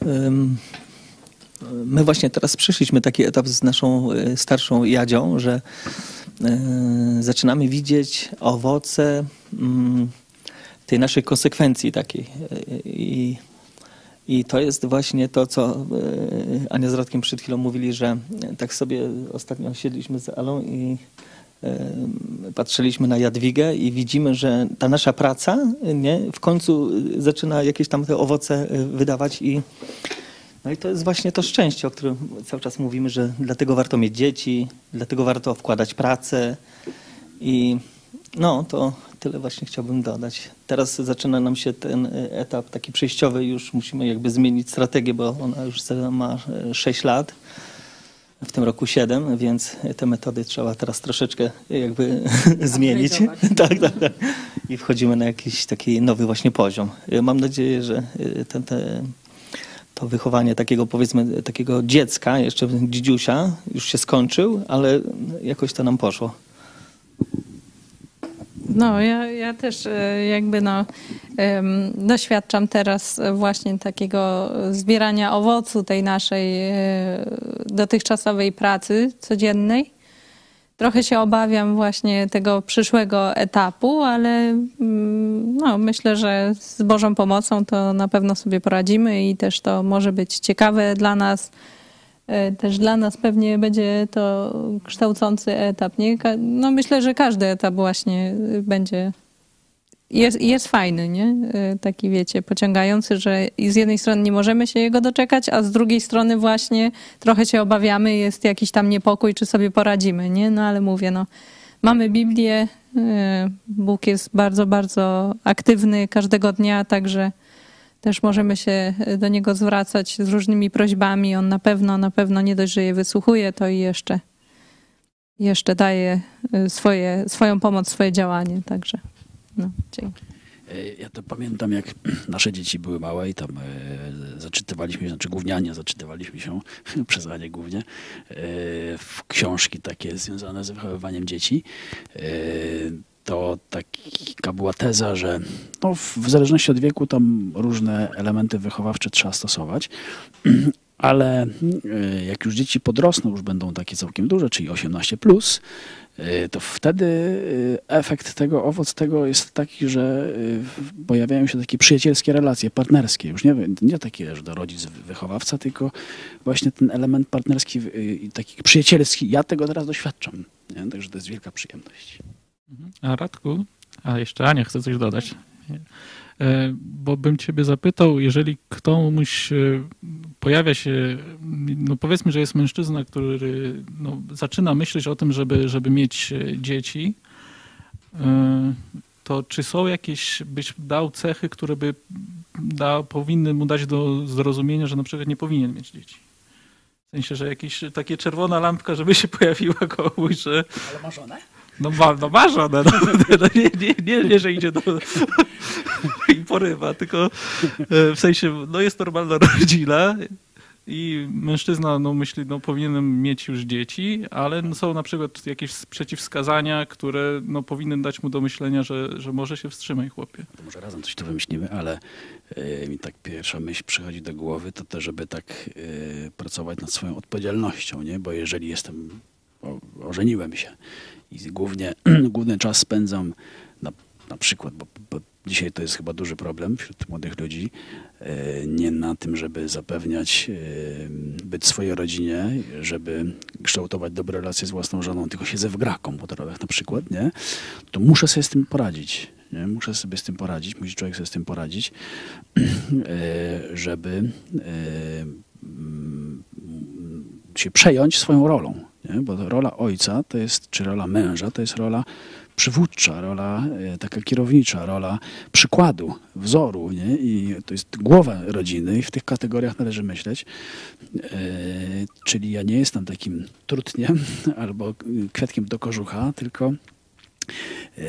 Um My właśnie teraz przeszliśmy taki etap z naszą e, starszą Jadzią, że e, zaczynamy widzieć owoce mm, tej naszej konsekwencji takiej. E, I, I to jest właśnie to, co Ania z Radkiem przed chwilą mówili, że tak sobie ostatnio siedliśmy z Alą i patrzyliśmy na Jadwigę i widzimy, że ta nasza praca nie, w końcu zaczyna jakieś tam te owoce wydawać i no i to jest właśnie to szczęście, o którym cały czas mówimy, że dlatego warto mieć dzieci, dlatego warto wkładać pracę i no to tyle właśnie chciałbym dodać. Teraz zaczyna nam się ten etap taki przejściowy, już musimy jakby zmienić strategię, bo ona już ma 6 lat, w tym roku 7, więc te metody trzeba teraz troszeczkę jakby zmienić. tak, tak, tak. I wchodzimy na jakiś taki nowy właśnie poziom. Mam nadzieję, że ten, ten to wychowanie takiego powiedzmy takiego dziecka, jeszcze dzidziusia, już się skończył, ale jakoś to nam poszło. No, ja, ja też e, jakby no, doświadczam teraz właśnie takiego zbierania owocu tej naszej e, dotychczasowej pracy codziennej. Trochę się obawiam właśnie tego przyszłego etapu, ale mm, no, myślę, że z Bożą pomocą to na pewno sobie poradzimy i też to może być ciekawe dla nas. E, też dla nas pewnie będzie to kształcący etap. Nie? No myślę, że każdy etap właśnie będzie jest, jest fajny, nie? Y, taki wiecie, pociągający, że z jednej strony nie możemy się jego doczekać, a z drugiej strony właśnie trochę się obawiamy, jest jakiś tam niepokój, czy sobie poradzimy, nie? No ale mówię, no mamy Biblię, y, Bóg jest bardzo, bardzo aktywny każdego dnia, także też możemy się do Niego zwracać z różnymi prośbami. On na pewno, na pewno nie dość, że je wysłuchuje, to i jeszcze, jeszcze daje y, swoje, swoją pomoc, swoje działanie, także... No. E, ja to pamiętam, jak nasze dzieci były małe i tam e, zaczytywaliśmy, znaczy gównianie zaczytywaliśmy się, przez Anię głównie, e, w książki takie związane z wychowywaniem dzieci. To taka była teza, że no, w, zależności od wieku tam różne elementy wychowawcze trzeba stosować, ale jak już dzieci podrosną, już będą takie całkiem duże, czyli 18 plus, to wtedy e, efekt tego, owoc tego jest taki, że pojawiają się takie przyjacielskie relacje, partnerskie. Już nie, nie takie, że do rodzic wychowawca, tylko właśnie ten element partnerski i taki przyjacielski. Ja tego teraz doświadczam. Nie? Także to jest wielka przyjemność. Mhm. A Radku, a jeszcze Ania chce coś dodać. E, bo bym ciebie zapytał, jeżeli ktoś e, pojawia się, no powiedzmy, że jest mężczyzna, który no, zaczyna myśleć o tym, żeby, żeby mieć e, dzieci, to czy są jakieś, byś dał cechy, które by da, powinny mu dać do zrozumienia, że na przykład nie powinien mieć dzieci? W sensie, że jakieś takie czerwona lampka, żeby się pojawiła komuś, że... Ale ma żonę? No, ma, no ma żonę, no, no, nie, nie, nie, nie, że idzie do, porywa, tylko e, w sensie, no jest normalna rodzina, i mężczyzna no, myśli, no powinienem mieć już dzieci, ale są na przykład jakieś przeciwwskazania, które no, powinny dać mu do myślenia, że, że może się wstrzymaj chłopie. To może razem coś tu wymyślimy, ale yy, mi tak pierwsza myśl przychodzi do głowy, to to, żeby tak yy, pracować nad swoją odpowiedzialnością, nie? Bo jeżeli jestem, ożeniłem się i głównie, główny czas spędzam na, na przykład, bo, bo Dzisiaj to jest chyba duży problem wśród młodych ludzi. E, nie na tym, żeby zapewniać, e, być swojej rodzinie, żeby kształtować dobre relacje z własną żoną, tylko siedzę w grach komputerowych na przykład, nie? To muszę sobie z tym poradzić. Nie? Muszę sobie z tym poradzić, musi człowiek sobie z tym poradzić, e, żeby mm, się przejąć swoją rolą. Nie? Bo rola ojca to jest, czy rola męża to jest rola przywódcza, rola e, taka kierownicza, rola przykładu, wzoru. Nie? I to jest głowa rodziny i w tych kategoriach należy myśleć. E, czyli ja nie jestem takim trutniem albo kwiatkiem do kożucha, tylko e,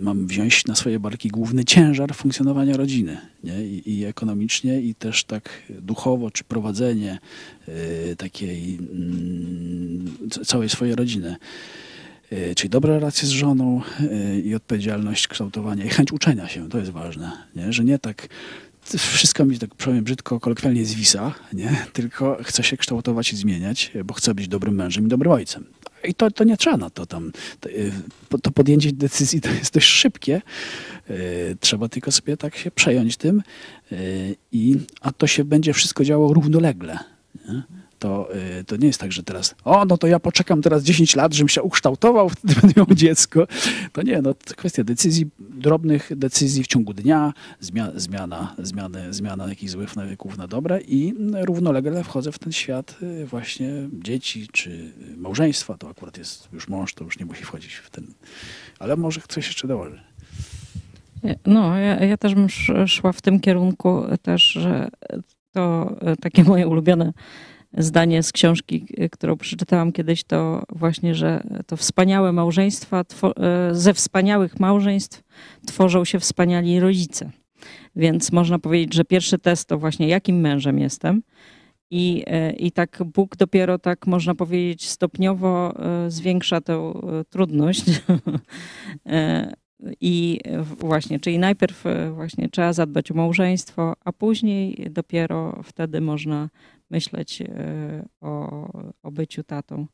mam wziąć na swoje barki główny ciężar funkcjonowania rodziny nie? I, I, ekonomicznie i też tak duchowo, czy prowadzenie takiej mm, całej swojej rodziny. E, czyli dobre relacje z żoną e, i odpowiedzialność kształtowania i chęć uczenia się, to jest ważne, nie? że nie tak wszystko mi, tak powiem brzydko, kolokwialnie zwisa, nie? tylko chcę się kształtować i zmieniać, bo chcę być dobrym mężem i dobrym ojcem. I to, to nie trzeba na to tam. To, to podjęcie decyzji to jest dość szybkie. Trzeba tylko sobie tak się przejąć tym, i, a to się będzie wszystko działo równolegle. Nie? To, y, to nie jest tak, że teraz, o, no to ja poczekam teraz 10 lat, żebym się ukształtował, wtedy będę miał dziecko. To nie, no to kwestia decyzji, drobnych decyzji w ciągu dnia, zmiana, zmiana, zmiany, zmiana jakichś złych nawyków na dobre i równolegle wchodzę w ten świat y, właśnie dzieci czy małżeństwa. To akurat jest już mąż, to już nie musi wchodzić w ten. Ale może ktoś jeszcze dołoży. No, ja, ja też bym szła w tym kierunku też, że to e, takie moje ulubione zdanie z książki, e, którą przeczytałam kiedyś, to właśnie, że to wspaniałe małżeństwa, e, ze wspaniałych małżeństw tworzą się wspaniali rodzice. Więc można powiedzieć, że pierwszy test to właśnie jakim mężem jestem. I, e, I tak Bóg dopiero tak można powiedzieć stopniowo zwiększa tę trudność. I właśnie, czyli najpierw właśnie trzeba zadbać o małżeństwo, a później dopiero wtedy można myśleć e, o, o byciu tatą.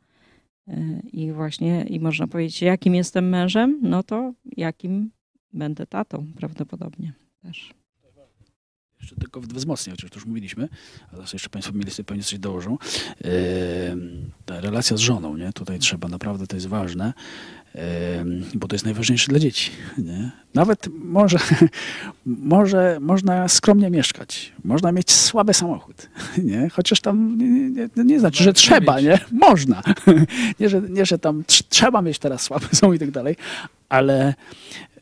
E, I właśnie, i można powiedzieć, jakim jestem mężem, no to jakim będę tatą prawdopodobnie też. Jeszcze tylko wzmocnię, chociaż to już mówiliśmy, a teraz jeszcze Państwo mieli sobie pewnie coś dołożą. ta relacja z żoną, nie? Tutaj trzeba, naprawdę to jest ważne, bo to jest najważniejsze dla dzieci. Nie? Nawet może, może można skromnie mieszkać, można mieć słaby samochód, nie? chociaż tam nie, nie znaczy, że trzeba, nie? Można. Nie że, nie, że tam trzeba mieć teraz słaby są i tak dalej, ale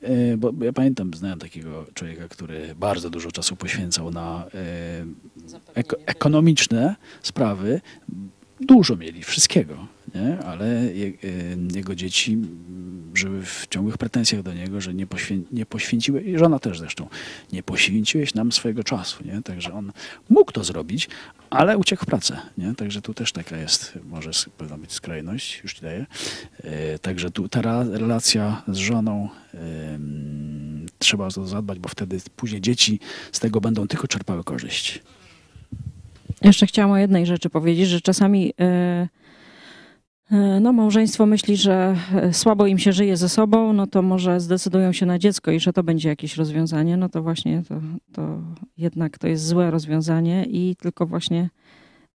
e, bo ja pamiętam, znałem takiego człowieka, który bardzo dużo czasu poświęcał na e, ekonomiczne sprawy. Dużo mieli, wszystkiego nie? ale je, y, jego dzieci żyły w ciągłych pretensjach do niego, że nie, poświę, nie poświęciły, i żona też zresztą, nie poświęciłeś nam swojego czasu. Nie? Także on mógł to zrobić, ale uciekł w pracę. Nie? Także tu też taka jest, może powinna być skrajność, już ci daję. E, także tu ta relacja z żoną trzeba o to zadbać, bo wtedy później dzieci z tego będą tylko czerpały korzyść. Jeszcze chciałam o jednej rzeczy powiedzieć, że czasami yy no, małżeństwo myśli, że e, słabo im się żyje ze sobą, no to może zdecydują się na dziecko i że to będzie jakieś rozwiązanie. No to właśnie to, to jednak to jest złe rozwiązanie i tylko właśnie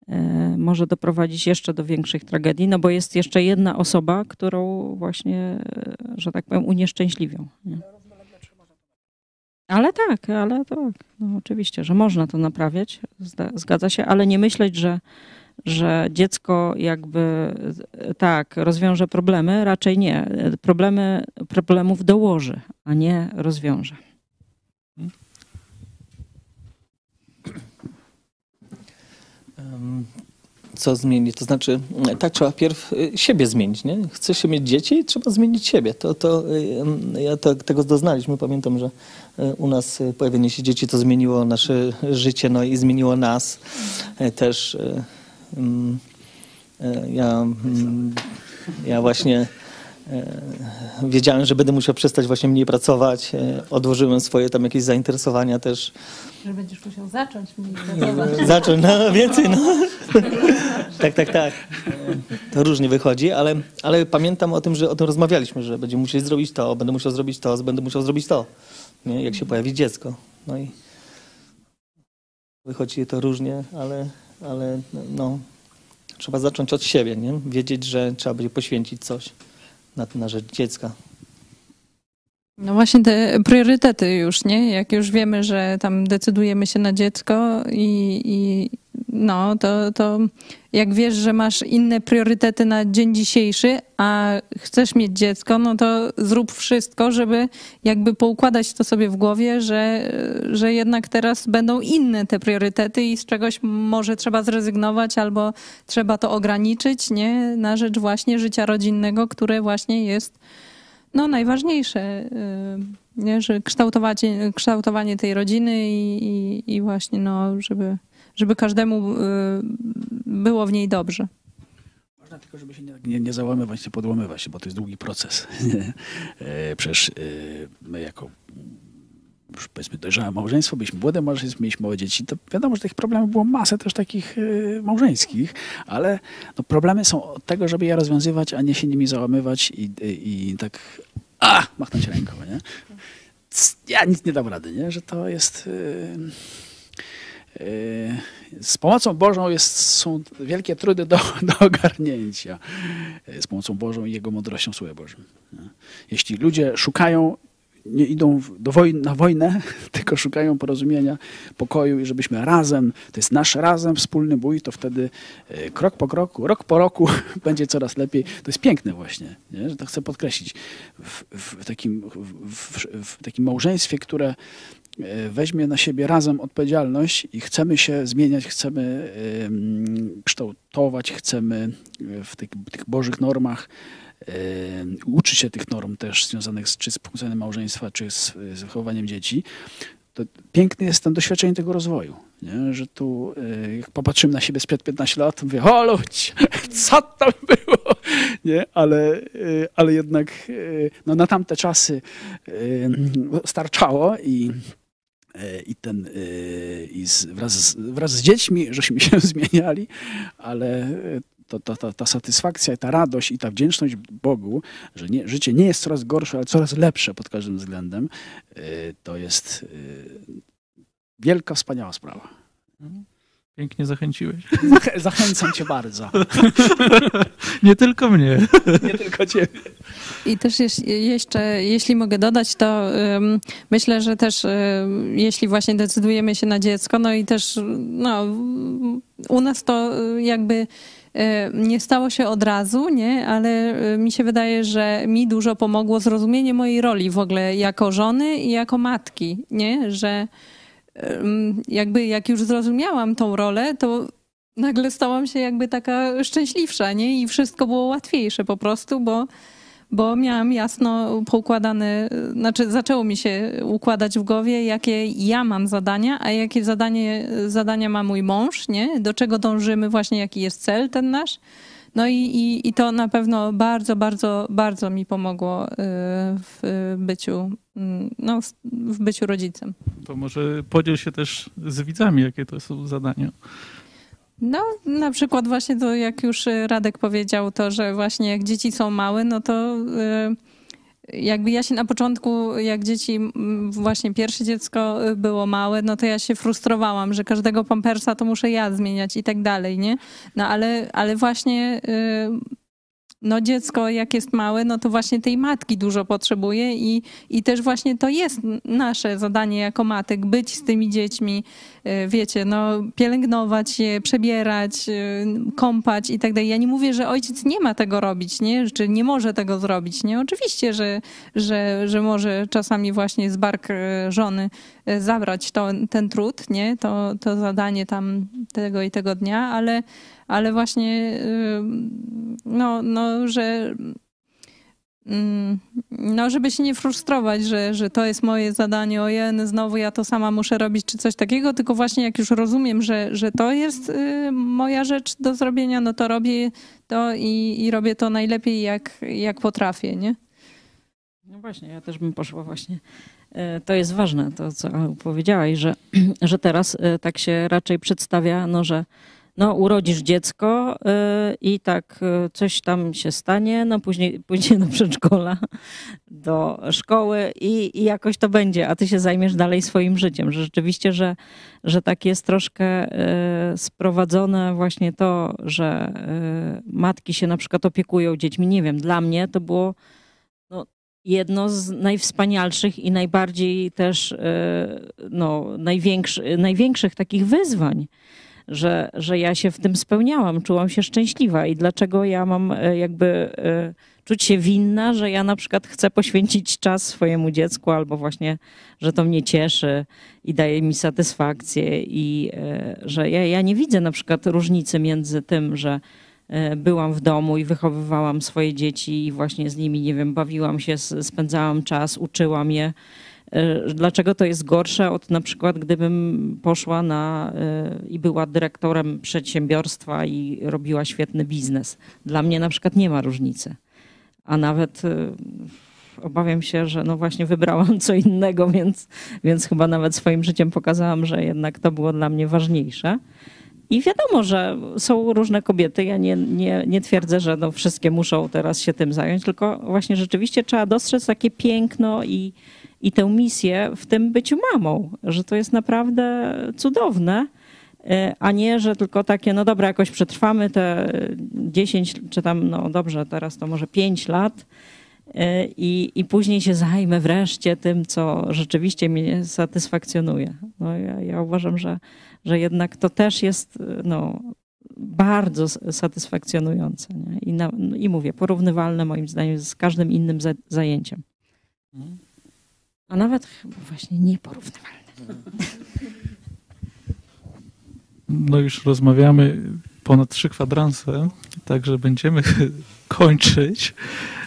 e, może doprowadzić jeszcze do większych tragedii, no bo jest jeszcze jedna osoba, którą właśnie, że tak powiem, unieszczęśliwią. Nie? Ale tak, ale tak, no oczywiście, że można to naprawiać, zgadza się, ale nie myśleć, że że dziecko jakby tak rozwiąże problemy, raczej nie. Problemy, problemów dołoży, a nie rozwiąże. co zmienić. To znaczy, tak trzeba pierw siebie zmienić, nie? Chcesz się mieć dzieci, trzeba zmienić siebie. To, to ja to, tego doznaliśmy. Pamiętam, że u nas pojawienie się dzieci to zmieniło nasze życie, no i zmieniło nas też. Ja, ja właśnie E, wiedziałem, że będę musiał przestać właśnie mniej pracować. E, odłożyłem swoje tam jakieś zainteresowania też. Że będziesz musiał zacząć mniej pracować. Zacząć, no więcej, no. tak, tak, tak. E, to różnie wychodzi, ale, ale pamiętam o tym, że o tym rozmawialiśmy, że będziemy musieli zrobić to, będę musiał zrobić to, będę musiał zrobić to, nie? jak się pojawi dziecko. No i wychodzi to różnie, ale, ale no, trzeba zacząć od siebie, nie? wiedzieć, że trzeba będzie poświęcić coś na, na rzecz dziecka. No właśnie te priorytety już, nie? Jak już wiemy, że tam decydujemy się na dziecko i, i no, to, to jak wiesz, że masz inne priorytety na dzień dzisiejszy, a chcesz mieć dziecko, no to zrób wszystko, żeby jakby poukładać to sobie w głowie, że, że jednak teraz będą inne te priorytety i z czegoś może trzeba zrezygnować albo trzeba to ograniczyć, nie? Na rzecz właśnie życia rodzinnego, które właśnie jest no, najważniejsze, y, nie? że kształtowanie, tej rodziny i, i, i właśnie, no, żeby żeby każdemu y, było w niej dobrze. Można tylko, żeby się nie, nie załamywać, nie podłamywać się, bo to jest długi proces. E, przecież y, my jako już powiedzmy dojrzałe małżeństwo, byliśmy młode małżeństwo, mieliśmy małe dzieci, to wiadomo, że tych problemów było masę też takich y, małżeńskich, ale no, problemy są od tego, żeby je rozwiązywać, a nie się nimi załamywać i, i, i tak a, machnąć ręką, nie? Ja nic nie dam rady, nie? Że to jest... Yy, z pomocą Bożą jest, są wielkie trudy do, do ogarnięcia. Yy, z pomocą Bożą i Jego mądrością Słowa Bożym. Jeśli ludzie szukają, nie idą do wojny, na wojnę, tylko szukają porozumienia, pokoju i żebyśmy razem, to jest nasz razem wspólny bój, to wtedy yy, krok po kroku, rok po roku będzie coraz lepiej. To jest piękne właśnie, nie? że to chcę podkreślić. W, w takim, w, w, takim małżeństwie, które weźmie na siebie razem odpowiedzialność i chcemy się zmieniać, chcemy kształtować, chcemy e, w tych, tych bożych normach uczyć się tych norm też związanych z, czy z funkcjonowaniem małżeństwa, czy z, z wychowaniem dzieci, to piękne jest ten doświadczenie tego rozwoju. Nie? Że tu, e, jak popatrzymy na siebie sprzed 15 lat, mówię, o co tam było? Nie? Ale, ale jednak no, na tamte czasy starczało i E, i ten e, i z, wraz, z, wraz z dziećmi, żeśmy się zmieniali, ale e, to, to, to, ta satysfakcja, ta radość i ta wdzięczność Bogu, że nie, życie nie jest coraz gorsze, ale coraz lepsze pod każdym względem, to jest wielka, wspaniała sprawa. Pięknie zachęciłeś. Zachęcam cię bardzo. Nie tylko mnie. Nie tylko ciebie. I też jeszcze, jeśli mogę dodać, to um, myślę, że też um, jeśli właśnie decydujemy się na dziecko, no i też no, u nas to jakby nie stało się od razu, nie? ale mi się wydaje, że mi dużo pomogło zrozumienie mojej roli w ogóle jako żony i jako matki, nie? że jakby jak już zrozumiałam tą rolę, to nagle stałam się jakby taka szczęśliwsza, nie? I wszystko było łatwiejsze po prostu, bo, bo miałam jasno poukładane, znaczy zaczęło mi się układać w głowie, jakie ja mam zadania, a jakie zadanie, zadania ma mój mąż, nie? Do czego dążymy właśnie, jaki jest cel ten nasz. No i, i, i to na pewno bardzo, bardzo, bardzo mi pomogło y, w byciu, mm, no, w byciu rodzicem. To może podziel się też z widzami, jakie to są zadania. No, na przykład właśnie to, jak już Radek powiedział, to, że właśnie jak dzieci są małe, no to y, jakby ja się na początku, jak dzieci, właśnie pierwsze dziecko y, było małe, no to ja się frustrowałam, że każdego pampersa to muszę ja zmieniać i tak dalej, nie? No ale, ale właśnie y, no dziecko jak jest małe, no to właśnie tej matki dużo potrzebuje i, i też właśnie to jest nasze zadanie jako matek, być z tymi dziećmi, e, wiecie, no pielęgnować je, przebierać, e, kąpać i tak dalej. Ja nie mówię, że ojciec nie ma tego robić, nie? Czy nie może tego zrobić, nie? Oczywiście, że, że, że może czasami właśnie z bark e, żony zabrać to, ten trud, nie? To, to zadanie tam tego i tego dnia, ale ale właśnie no, no że no, żeby się nie frustrować, że, że to jest moje zadanie, ojej, znowu ja to sama muszę robić, czy coś takiego, tylko właśnie jak już rozumiem, że, że to jest y, moja rzecz do zrobienia, no to robię to i, i robię to najlepiej, jak, jak potrafię, nie? No właśnie, ja też bym poszła właśnie. E, to jest ważne, to co powiedziałaś, że, że teraz e, tak się raczej przedstawia, no, że no, urodzisz dziecko e, i tak coś tam się stanie, no później, później do przedszkola, do szkoły i, i jakoś to będzie, a ty się zajmiesz dalej swoim życiem. Że rzeczywiście, że, że tak jest troszkę sprowadzone właśnie to, że matki się na przykład opiekują dziećmi. Nie wiem, dla mnie to było jedno z najwspanialszych i najbardziej też no, największy, największych takich wyzwań, że, że ja się w tym spełniałam, czułam się szczęśliwa i dlaczego ja mam e, jakby e, czuć się winna, że ja na przykład chcę poświęcić czas swojemu dziecku albo właśnie, że to mnie cieszy i daje mi satysfakcję i że ja, ja nie widzę na przykład różnicy między tym, że E, byłam w domu i wychowywałam swoje dzieci i właśnie z nimi, nie wiem, bawiłam się, spędzałam czas, uczyłam je. E, dlaczego to jest gorsze od na przykład, gdybym poszła na e, i była dyrektorem przedsiębiorstwa i robiła świetny biznes? Dla mnie na przykład nie ma różnicy. A nawet obawiam się, że no właśnie wybrałam co innego, więc, więc chyba nawet swoim życiem pokazałam, że jednak to było dla mnie ważniejsze. I wiadomo, że są różne kobiety. Ja nie, nie, nie twierdzę, że no wszystkie muszą teraz się tym zająć, tylko właśnie rzeczywiście trzeba dostrzec takie piękno i, i tę misję w tym byciu mamą, że to jest naprawdę cudowne, e, a nie, że tylko takie, no dobra, jakoś przetrwamy te 10, czy tam, no dobrze, teraz to może 5 lat. E, I, I później się zajmę wreszcie tym, co rzeczywiście mnie satysfakcjonuje. No ja, ja uważam, że, że jednak to też jest no, bardzo satysfakcjonujące. Nie? I, na, I mówię, porównywalne moim zdaniem z każdym innym zajęciem. A nawet chyba właśnie nieporównywalne. No już rozmawiamy ponad trzy kwadranse, także będziemy kończyć.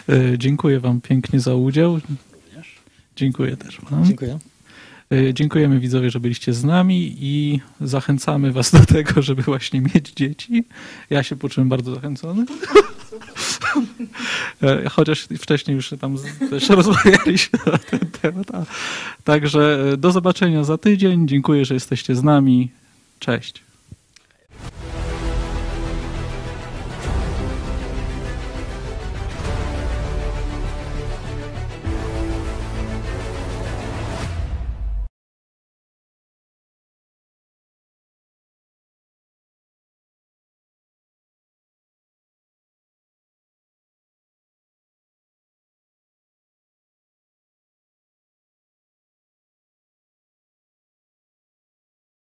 E, dziękuję Wam pięknie za udział. Dziękuję też Wam. Dziękuję. E, dziękujemy widzowie, że byliście z nami i zachęcamy was do tego, żeby właśnie mieć dzieci. Ja się poczułem bardzo zachęcony. E, chociaż wcześniej już tam też rozmawialiśmy na ten temat. Także do zobaczenia za tydzień. Dziękuję, że jesteście z nami. Cześć.